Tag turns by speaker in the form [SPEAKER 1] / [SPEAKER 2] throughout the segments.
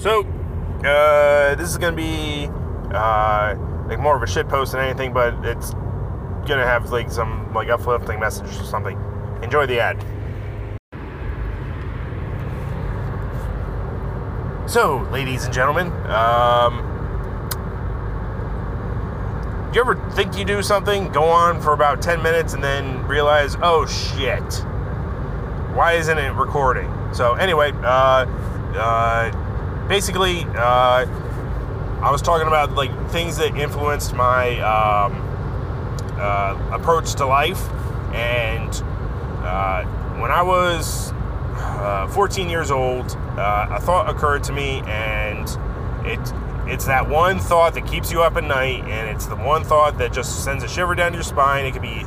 [SPEAKER 1] So, uh, this is gonna be uh, like more of a shit post than anything, but it's gonna have like some like uplifting message or something. Enjoy the ad. So, ladies and gentlemen, um, do you ever think you do something, go on for about 10 minutes, and then realize, oh shit, why isn't it recording? So, anyway, uh, uh, basically, uh, I was talking about like things that influenced my um, uh, approach to life, and uh, when I was uh, 14 years old, uh, a thought occurred to me, and it it's that one thought that keeps you up at night, and it's the one thought that just sends a shiver down your spine. It could be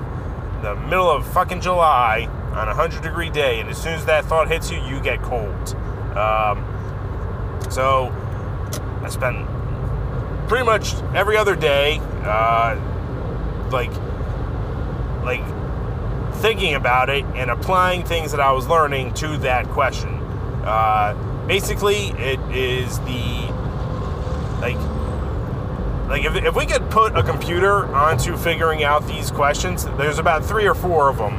[SPEAKER 1] the middle of fucking July on a hundred degree day, and as soon as that thought hits you, you get cold. Um, so I spend pretty much every other day, uh, like, like thinking about it and applying things that I was learning to that question. Uh, basically, it is the like like if, if we could put a computer onto figuring out these questions there's about three or four of them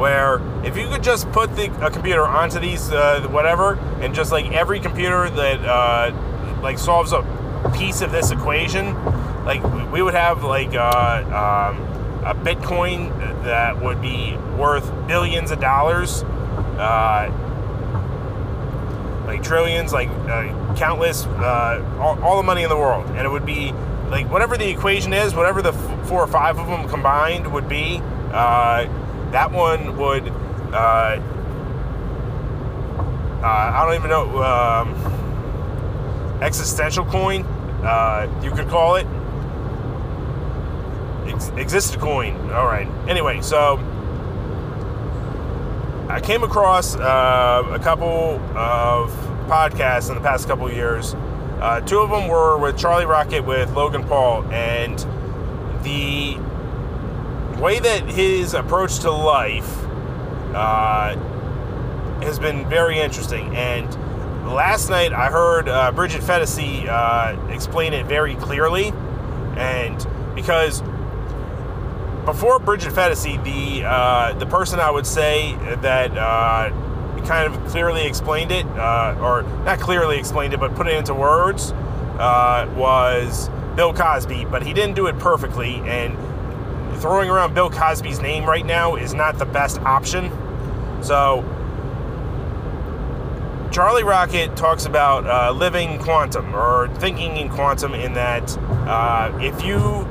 [SPEAKER 1] where if you could just put the, a computer onto these uh, whatever and just like every computer that uh, like solves a piece of this equation like we would have like uh, um, a bitcoin that would be worth billions of dollars uh, like trillions, like uh, countless, uh, all, all, the money in the world, and it would be like whatever the equation is, whatever the f- four or five of them combined would be. Uh, that one would. Uh, uh, I don't even know. Um, existential coin, uh, you could call it. Ex- coin. All right. Anyway, so I came across uh, a couple of podcasts in the past couple of years. Uh, two of them were with Charlie Rocket with Logan Paul, and the way that his approach to life uh, has been very interesting. And last night I heard uh, Bridget Phetasy uh, explain it very clearly, and because before Bridget Phetasy, the uh, the person I would say that uh, kind of clearly explained it, uh, or not clearly explained it, but put it into words, was Bill Cosby. But he didn't do it perfectly, and throwing around Bill Cosby's name right now is not the best option. So. Charlie Rocket talks about uh, living quantum or thinking in quantum, in that uh, if you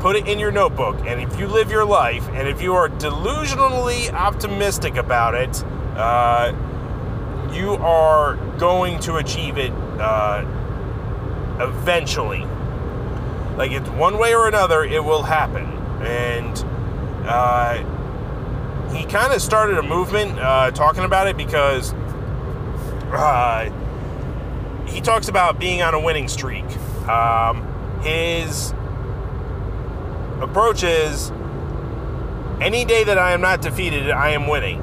[SPEAKER 1] put it in your notebook. And if you live your life, and if you are delusionally optimistic about it, uh, you are going to achieve it uh, eventually. Like it's one way or another, it will happen. And uh, he kind of started a movement uh, talking about it because uh, he talks about being on a winning streak. Um, his approach is any day that I am not defeated, I am winning.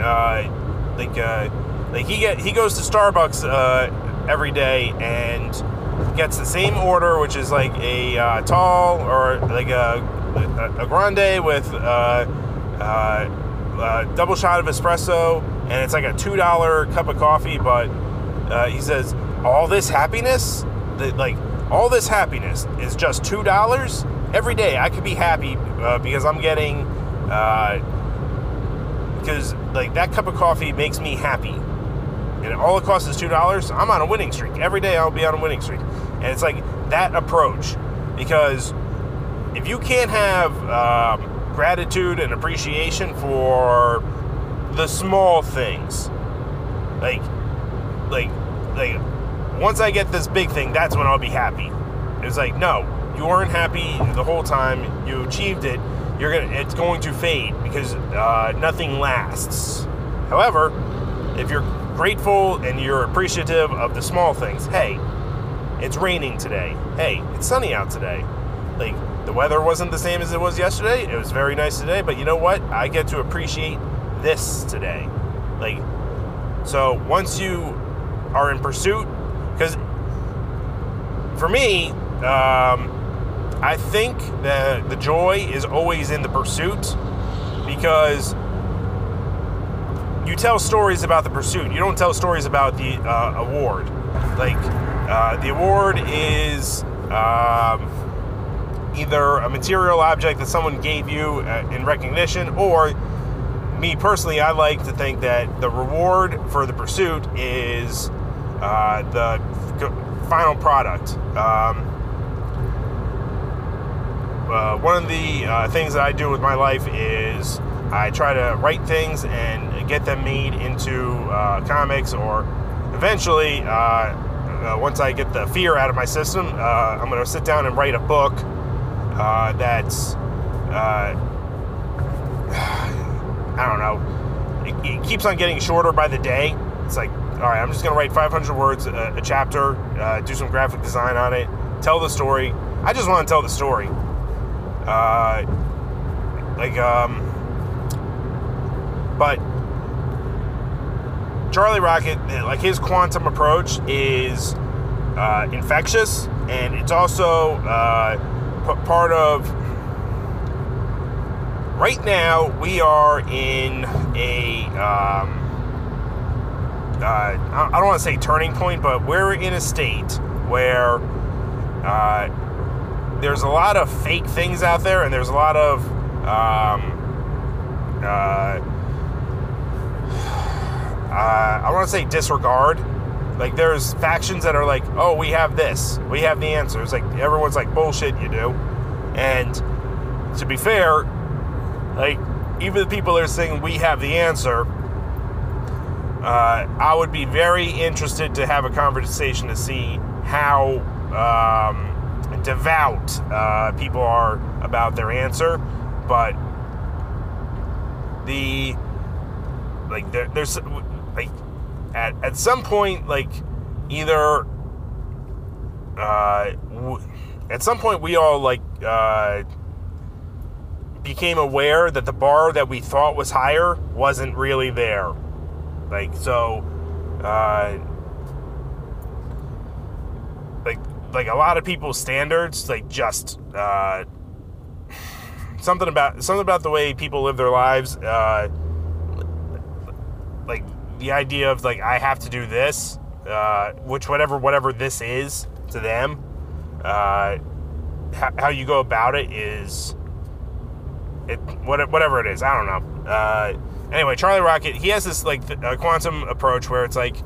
[SPEAKER 1] Uh, like, uh, like he get he goes to Starbucks every day and gets the same order, which is like a uh, tall or like a a, a grande with uh, uh, a double shot of espresso, and it's like a two dollar cup of coffee. But he says all this happiness, that like all this happiness is just two dollars every day I could be happy uh, because I'm getting uh, because like that cup of coffee makes me happy, and all it costs is two dollars. I'm on a winning streak every day. I'll be on a winning streak, and it's like that approach because if you can't have um, gratitude and appreciation for the small things, like like like once I get this big thing, that's when I'll be happy. It's like no, you weren't happy the whole time. You achieved it. You're gonna. It's going to fade because uh, nothing lasts. However, if you're grateful and you're appreciative of the small things, hey, it's raining today. Hey, it's sunny out today. Like the weather wasn't the same as it was yesterday. It was very nice today, but you know what? I get to appreciate this today. Like so once you are in pursuit because for me um, i think that the joy is always in the pursuit because you tell stories about the pursuit you don't tell stories about the uh, award like uh, the award is um, either a material object that someone gave you uh, in recognition or me personally, I like to think that the reward for the pursuit is uh, the final product. Um, uh, one of the things that I do with my life is I try to write things and get them made into uh, comics, or eventually, uh, uh, once I get the fear out of my system, I'm going to sit down and write a book that's I don't know. It, it, keeps on getting shorter by the day. It's like, all right, I'm just going to write 500 words a, a chapter, uh, do some graphic design on it, tell the story. I just want to tell the story. Uh, like, um, but Charlie Rocket, like his quantum approach is uh, infectious, and it's also uh, part of right now we are in a um, uh, I don't want to say turning point, but we're in a state where uh, there's a lot of fake things out there, and there's a lot of um, uh, uh I want to say disregard. Like there's factions that are like, oh, we have this, we have the answers. Like everyone's like, bullshit, you do. And to be fair, like, even the people that are saying we have the answer, uh, I would be very interested to have a conversation to see how um, devout uh, people are about their answer. But the like there, there's like at at some point like either uh, w- at some point we all like uh, became aware that the bar that we thought was higher wasn't really there. Like so, uh, like like a lot of people's standards, like just uh, something about something about the way people live their lives. The idea of like I have to do this, uh, which whatever whatever this is to them, uh, how you go about it is it whatever it is. I don't know. Uh, anyway, Charlie Rocket he has this like uh, quantum approach where it's like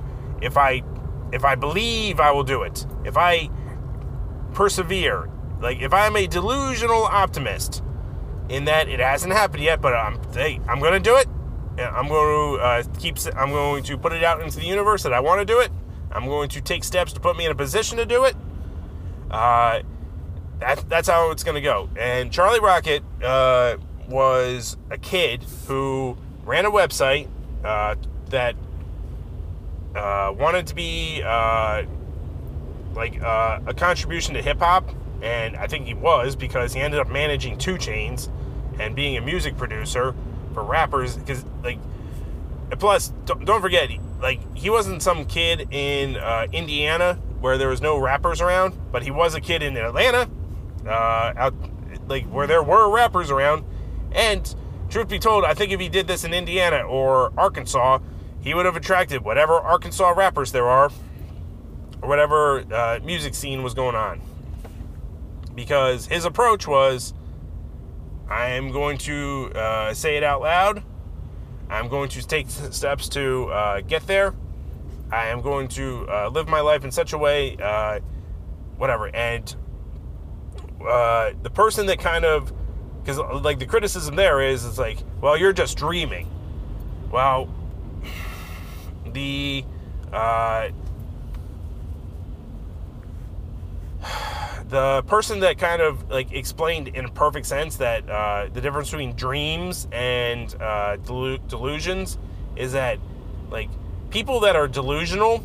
[SPEAKER 1] if I if I believe, I will do it. If I persevere, like if I'm a delusional optimist in that it hasn't happened yet, but I'm hey, I'm to do it. I'm going to uh, keep. I'm going to put it out into the universe that I want to do it. I'm going to take steps to put me in a position to do it. Uh, that, that's how it's going to go. And Charlie Rocket, uh, was a kid who ran a website uh, that uh, wanted to be uh, like uh, a contribution to hip hop, and I think he was because he ended up managing 2 Chainz and being a music producer rappers. Because like, plus don't, don't forget, like he wasn't some kid in uh, Indiana where there was no rappers around, but he was a kid in Atlanta, uh, out like where there were rappers around and truth be told, I think if he did this in Indiana or Arkansas, he would have attracted whatever Arkansas rappers there are or whatever uh, music scene was going on. Because his approach was I am going to uh, say it out loud. I'm going to take steps to uh, get there. I am going to uh, live my life in such a way, uh, whatever. And uh, the person that kind of because like the criticism there is it's like well you're just dreaming well the uh, the person that kind of like explained in a perfect sense that uh, the difference between dreams and uh, delu- delusions is that like people that are delusional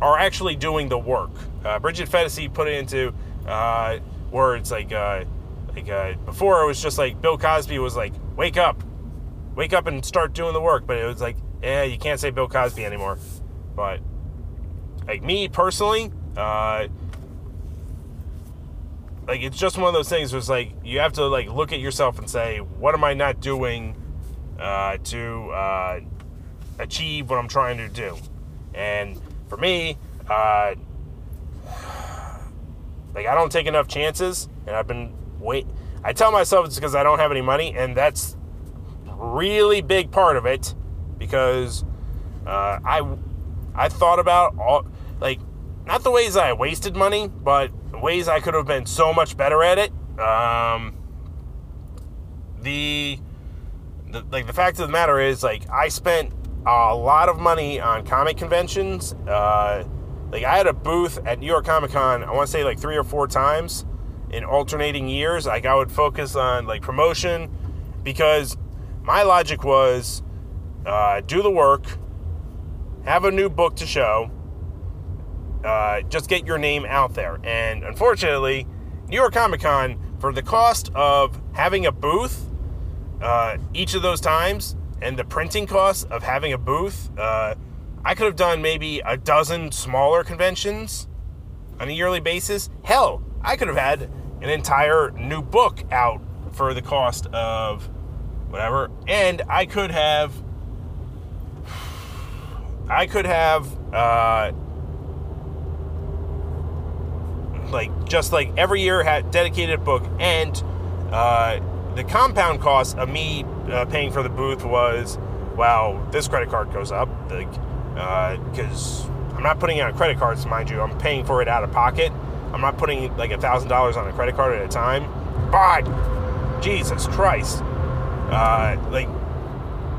[SPEAKER 1] are actually doing the work. Uh, Bridget Phetasy put it into uh, words like uh, like uh, before, it was just like Bill Cosby was like, "Wake up, wake up and start doing the work." But it was like, yeah, you can't say Bill Cosby anymore. But like me personally, uh, like it's just one of those things where it's like you have to like look at yourself and say, what am I not doing uh, to uh, achieve what I'm trying to do? And for me, uh, like I don't take enough chances, and I've been wait. I tell myself it's because I don't have any money, and that's really big part of it because uh, I I thought about all like not the ways I wasted money, but ways I could have been so much better at it. Um, the, the like the fact of the matter is like I spent a lot of money on comic conventions. Uh, like I had a booth at New York Comic Con. I want to say like three or four times in alternating years. Like I would focus on like promotion because my logic was uh, do the work, have a new book to show, uh, just get your name out there. And unfortunately, New York Comic Con, for the cost of having a booth uh, each of those times and the printing costs of having a booth, uh, I could have done maybe a dozen smaller conventions on a yearly basis. Hell, I could have had an entire new book out for the cost of whatever, and I could have, I could have, uh, like just like every year had dedicated book, and uh, the compound cost of me uh, paying for the booth was, wow, this credit card goes up, like because uh, I'm not putting out credit cards, mind you. I'm paying for it out of pocket. I'm not putting like a thousand dollars on a credit card at a time. But Jesus Christ, uh, like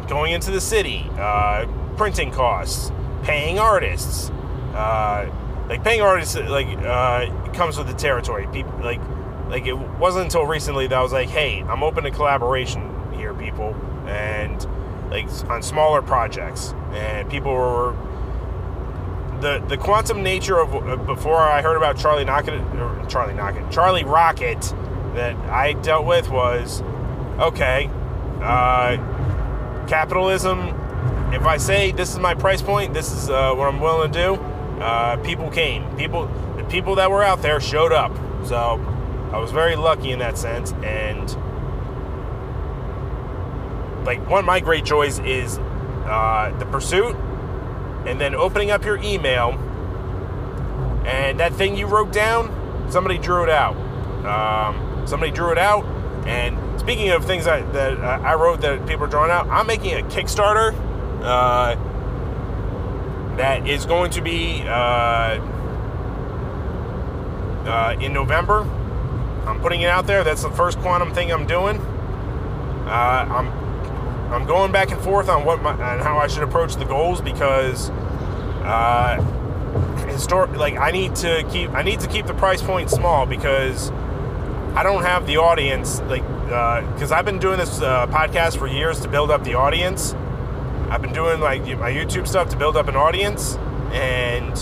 [SPEAKER 1] going into the city, uh, printing costs, paying artists, uh, like paying artists, like uh, comes with the territory. People like like it wasn't until recently that I was like, hey, I'm open to collaboration here, people, and like on smaller projects, and people were the the quantum nature of uh, before I heard about Charlie Knockett or Charlie Knockett, Charlie Rocket that I dealt with was okay, uh, capitalism. If I say this is my price point, this is uh, what I'm willing to do. Uh, people came. People, the people that were out there showed up. So I was very lucky in that sense, and like one of my great joys is uh, the pursuit and then opening up your email and that thing you wrote down somebody drew it out um, somebody drew it out and speaking of things that, that uh, i wrote that people are drawing out i'm making a kickstarter uh, that is going to be uh, uh in november. I'm putting it out there. That's the first quantum thing i'm doing. Uh, i'm I'm going back and forth on what my, on how I should approach the goals because uh, historic like I need to keep I need to keep the price point small because I don't have the audience like because uh, I've been doing this uh, podcast for years to build up the audience. I've been doing like my YouTube stuff to build up an audience, and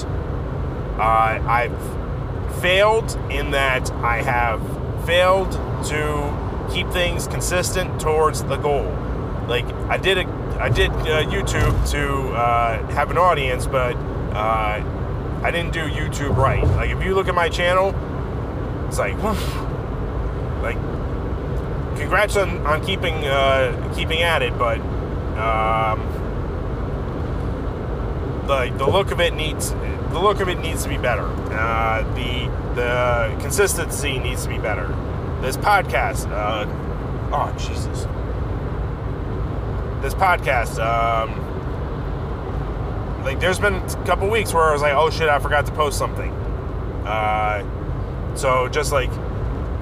[SPEAKER 1] uh, I've failed in that I have failed to keep things consistent towards the goal like I did a I did uh, YouTube to uh, have an audience, but uh, I didn't do YouTube right. Like if you look at my channel, it's like, like, congrats on, on keeping uh, keeping at it, but um, the the look of it needs the look of it needs to be better. Uh, the the consistency needs to be better. This podcast, uh, oh Jesus this podcast. Um, like, there's been a couple weeks where I was like, oh shit, I forgot to post something. Uh, so just like,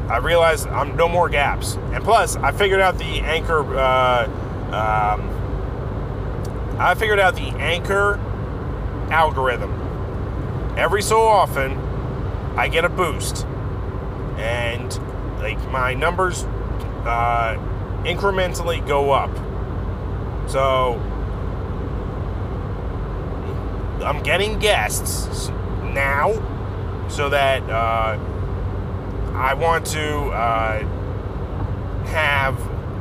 [SPEAKER 1] I realized I'm no more gaps. And plus, I figured out the anchor. Uh, um, I figured out the anchor algorithm. Every so often, I get a boost, and like my numbers uh, incrementally go up. So I'm getting guests now so that uh, I want to uh, have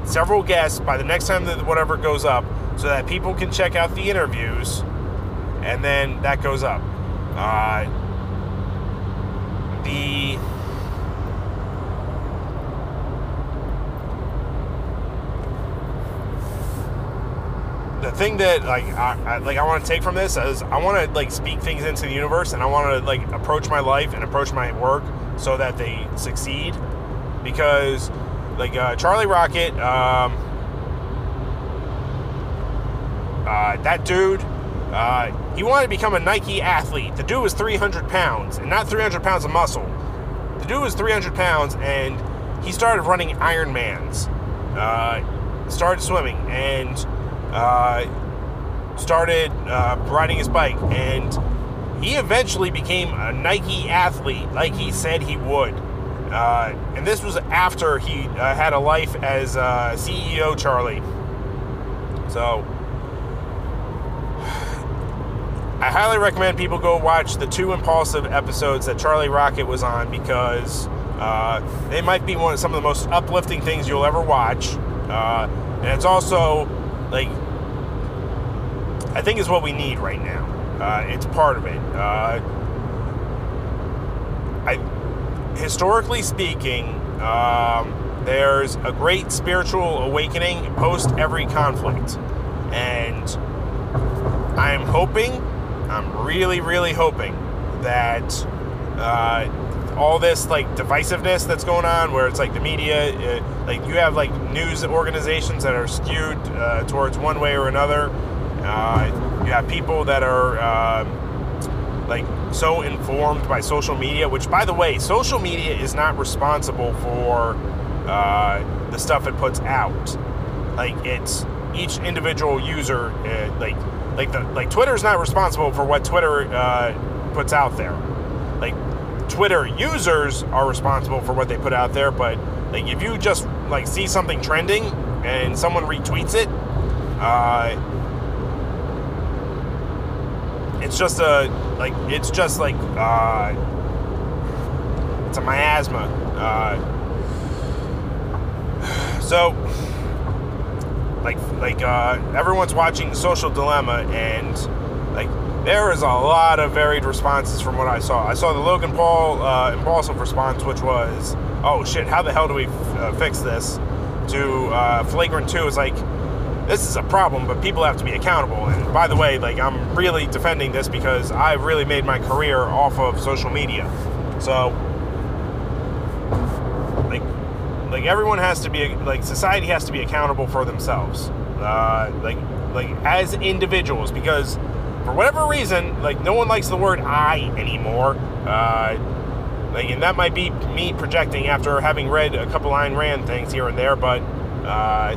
[SPEAKER 1] several guests by the next time that whatever goes up so that people can check out the interviews and then that goes up. Uh, the the thing that like I, I like I want to take from this is I want to like speak things into the universe and I want to like approach my life and approach my work so that they succeed because like uh, Charlie Rocket um, uh, that dude uh, he wanted to become a Nike athlete the dude was 300 pounds and not 300 pounds of muscle the dude was 300 pounds and he started running Ironmans uh, started swimming and uh, started uh, riding his bike, and he eventually became a Nike athlete, like he said he would. Uh, and this was after he had a life as CEO Charlie. So, I highly recommend people go watch the two impulsive episodes that Charlie Rocket was on because uh, they might be one of some of the most uplifting things you'll ever watch. and it's also like I think is what we need right now. Uh, it's part of it. Uh, I, historically speaking, um, there's a great spiritual awakening post every conflict, and I'm hoping, I'm really, really hoping that uh, all this like divisiveness that's going on, where it's like the media, uh, like you have like news organizations that are skewed uh, towards one way or another. Uh, you have people that are uh, like so informed by social media, which, by the way, social media is not responsible for uh, the stuff it puts out. Like it's each individual user, like like the like Twitter is not responsible for what Twitter uh, puts out there. Like Twitter users are responsible for what they put out there, but like if you just like see something trending and someone retweets it. Uh, it's just a like it's just like uh, it's a miasma. Uh, so like like uh, everyone's watching the Social Dilemma and like there is a lot of varied responses from what I saw. I saw the Logan Paul uh, impulsive response, which was, "Oh shit, how the hell do we uh, fix this?" To uh, flagrant two is like, this is a problem, but people have to be accountable. And by the way, like I'm really defending this because I've really made my career off of social media. So like like everyone has to be like society has to be accountable for themselves. Uh, like like as individuals because for whatever reason, like no one likes the word I anymore. Uh, like, and that might be me projecting after having read a couple Ayn Rand things here and there, but uh,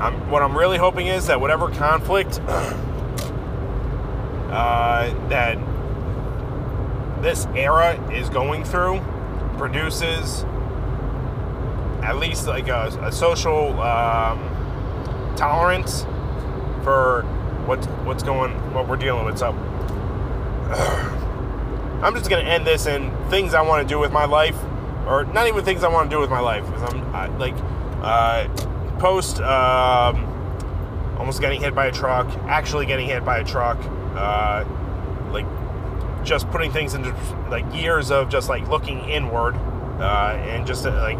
[SPEAKER 1] I'm, what I'm really hoping is that whatever conflict uh, that this era is going through produces at least like a, a social um, tolerance for what's what's going what we're dealing with. So I'm just gonna end this in things I want to do with my life, or not even things I want to do with my life, because I'm I, like. Uh, post um, almost getting hit by a truck, actually getting hit by a truck, uh, like just putting things into like years of just like looking inward uh, and just uh, like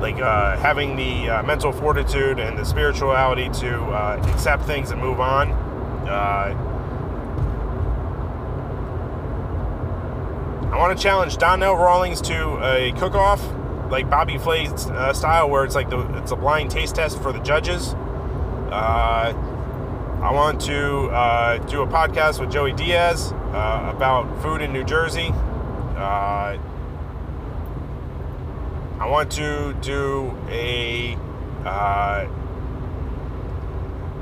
[SPEAKER 1] like uh, having the uh, mental fortitude and the spirituality to uh, accept things and move on. I want to challenge Donnell Rawlings to a cook-off like Bobby Flay uh, style, where it's like the it's a blind taste test for the judges. Uh, I want to uh, do a podcast with Joey Diaz uh, about food in New Jersey. Uh, I want to do a. Uh,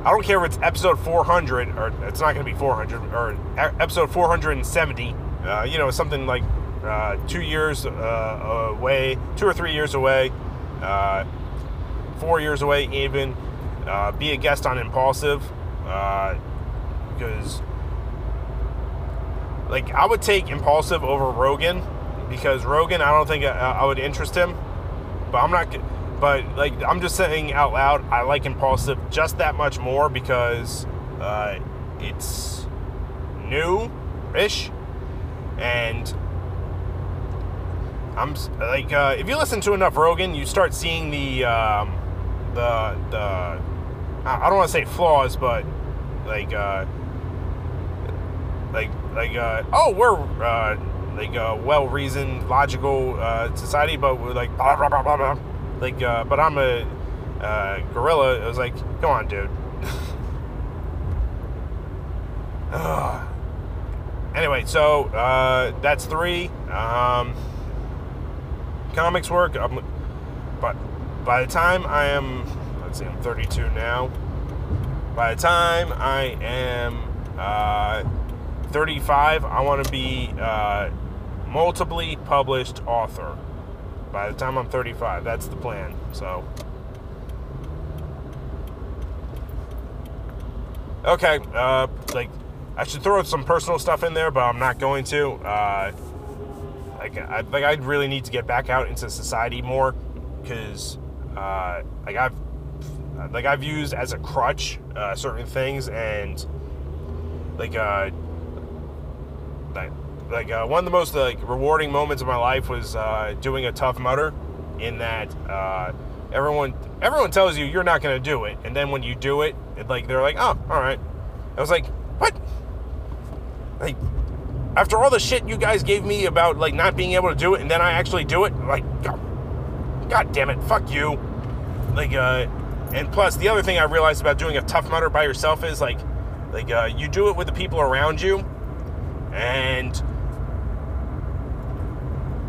[SPEAKER 1] I don't care if it's episode 400 or it's not going to be 400 or episode 470. you know, something like uh, two years uh, away, two or three years away, uh, four years away, even. Uh, be a guest on Impulsive because, like, I would take Impulsive over Rogan because Rogan, I don't think I, I would interest him. But I'm not. but like I'm just saying out loud, I like Impulsive just that much more because uh, it's new-ish, and I'm like uh, if you listen to enough Rogan, you start seeing the um, the the I don't want to say flaws, but like uh, like like uh, oh we're uh, like a well reasoned logical uh, society, but we're like blah, blah, blah, blah, blah. like uh, but I'm a uh, gorilla. It was like, come on, dude. anyway, so uh, that's three. Um, comics work. I'm, but by the time I am, let's see, I'm 32 now. By the time I am uh, 35, I want to be uh, multiply published author. By the time I'm 35, that's the plan. So. Okay, uh, like I should throw some personal stuff in there, but I'm not going to. Uh, like, I like I really need to get back out into society more because, uh, like I've like I've used as a crutch uh, certain things and like uh like like uh, one of the most like rewarding moments of my life was uh, doing a tough mudder in that uh, everyone everyone tells you you're not going to do it and then when you do it, it like they're like oh all right. I was like what? Like after all the shit you guys gave me about like not being able to do it and then i actually do it like god, god damn it fuck you. Like uh and plus the other thing i realized about doing a tough mudder by yourself is like like uh, you do it with the people around you and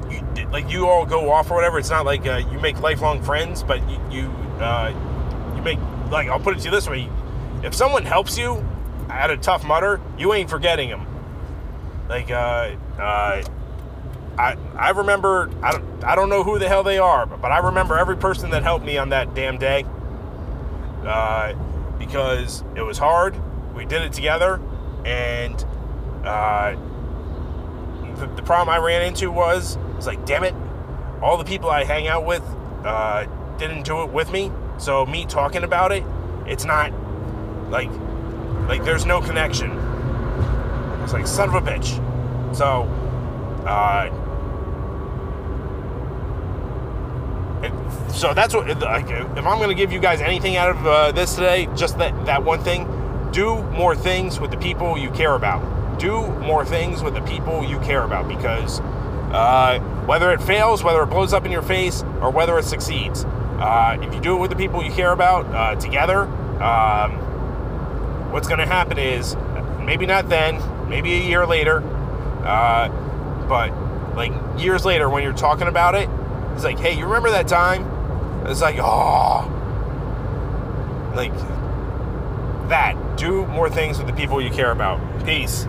[SPEAKER 1] you, like you all go off or whatever. It's not like uh, you make lifelong friends but you you, uh, you make like i'll put it to you this way. If someone helps you at a tough mudder you ain't forgetting them like uh, uh, I I remember I don't I don't know who the hell they are, but, but I remember every person that helped me on that damn day. Uh, because it was hard. We did it together, and uh, the, the problem I ran into was was like, damn it, all the people I hang out with uh, didn't do it with me. So me talking about it, it's not like like there's no connection. It's like son of a bitch. So, uh, it, so that's what. Like, if I'm going to give you guys anything out of uh, this today, just that that one thing: do more things with the people you care about. Do more things with the people you care about because uh, whether it fails, whether it blows up in your face, or whether it succeeds, uh, if you do it with the people you care about uh, together, um, what's going to happen is maybe not then, maybe a year later, uh, but like years later when you're talking about it, it's like, hey, you remember that time? It's like, oh, like that. Do more things with the people you care about. Peace.